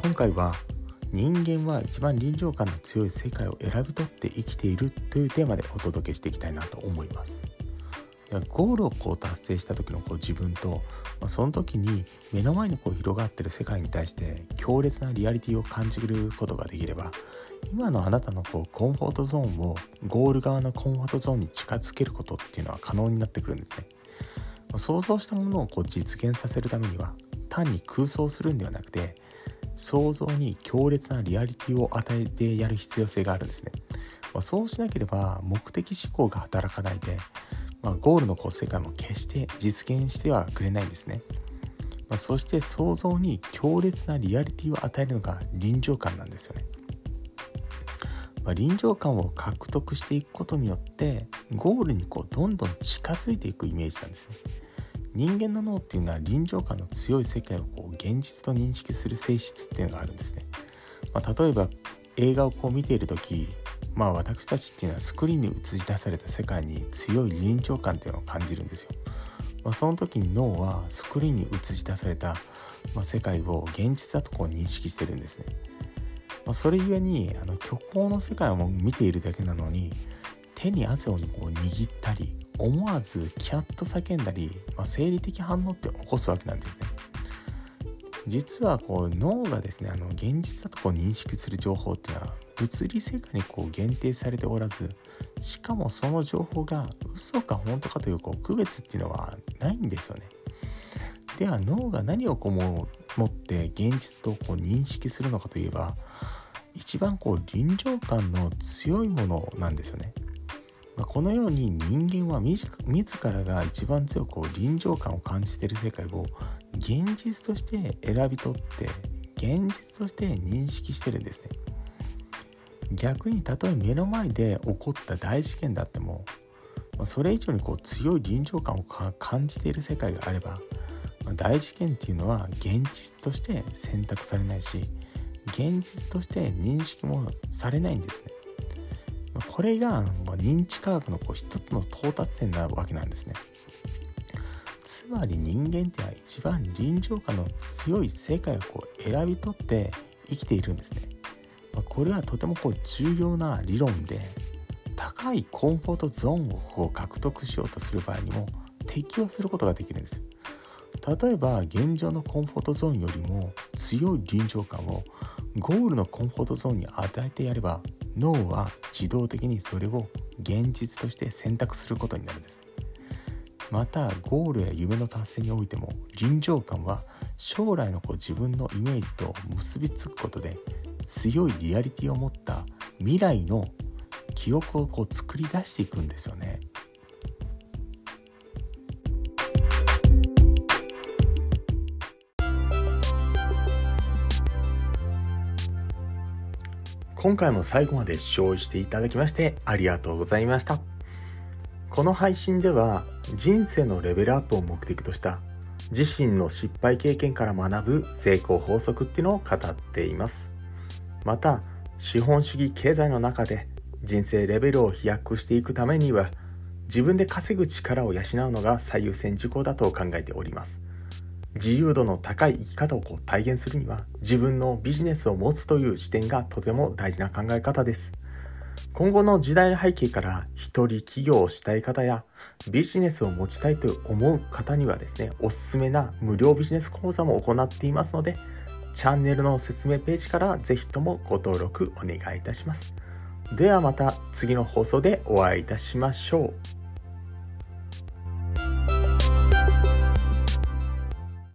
今回は人間は一番臨場感の強い世界を選び取って生きているというテーマでお届けしていきたいなと思いますゴールをこう達成した時のこう自分と、まあ、その時に目の前にこう広がってる世界に対して強烈なリアリティを感じることができれば今のあなたのこうコンフォートゾーンをゴール側のコンフォートゾーンに近づけることっていうのは可能になってくるんですね。まあ、想像したものをこう実現させるためには単に空想するんではなくて想像に強烈なリアリティを与えてやる必要性があるんですね。まあ、そうしなければ目的思考が働かないで、まあ、ゴールのこう世界も決して実現してはくれないんですね。まあ、そして想像に強烈なリアリティを与えるのが臨場感なんですよね。ま、臨場感を獲得していくことによってゴールにこうどんどん近づいていくイメージなんですね。人間の脳っていうのは臨場感の強い世界をこう現実と認識する性質っていうのがあるんですね。まあ、例えば映画をこう見ている時まあ私たちっていうのはスクリーンに映し出された世界に強い臨場感っていうのを感じるんですよ。まあ、その時に脳はスクリーンに映し出された、ま、世界を現実だとこう認識してるんですね。まあ、それゆえにあの虚構の世界を見ているだけなのに手に汗をこう握ったり思わずキャッと叫んだり、まあ、生理的反応って起こすわけなんですね。実はこう脳がですねあの現実だとこう認識する情報っていうのは物理世界にこう限定されておらずしかもその情報が嘘か本当かというこう区別っていうのはないんですよね。では脳が何をこう持って現実とこう認識するのかといえば一番こう臨場感の強いものなんですよね。まあ、このように人間は自らが一番強く臨場感を感じている世界を現実として選び取って現実として認識してるんですね。逆にたとえ目の前で起こった大事件だっても、まあ、それ以上にこう強い臨場感を感じている世界があれば、まあ、大事件っていうのは現実として選択されないし現実として認識もされないんですね。これが認知科学のこう一つの到達点なわけなんですね。つまり人間っては一番臨場感の強い世界をこう選び取って生きているんですね。これはとてもこう重要な理論で高いコンフォートゾーンをこう獲得しようとする場合にも適用することができるんです。例えば現状のコンフォートゾーンよりも強い臨場感をゴールのコンフォートゾーンに与えてやれば脳は自動的にそれを現実として選択することになるんです。またゴールや夢の達成においても臨場感は将来のこう自分のイメージと結びつくことで強いリアリティを持った未来の記憶をこう作り出していくんですよね。今回も最後まで視聴していただきましてありがとうございました。この配信では人生のレベルアップを目的とした自身の失敗経験から学ぶ成功法則っていうのを語っています。また、資本主義経済の中で人生レベルを飛躍していくためには自分で稼ぐ力を養うのが最優先事項だと考えております。自由度の高い生き方をこう体現するには自分のビジネスを持つという視点がとても大事な考え方です。今後の時代の背景から一人起業をしたい方やビジネスを持ちたいと思う方にはですね、おすすめな無料ビジネス講座も行っていますので、チャンネルの説明ページからぜひともご登録お願いいたします。ではまた次の放送でお会いいたしましょう。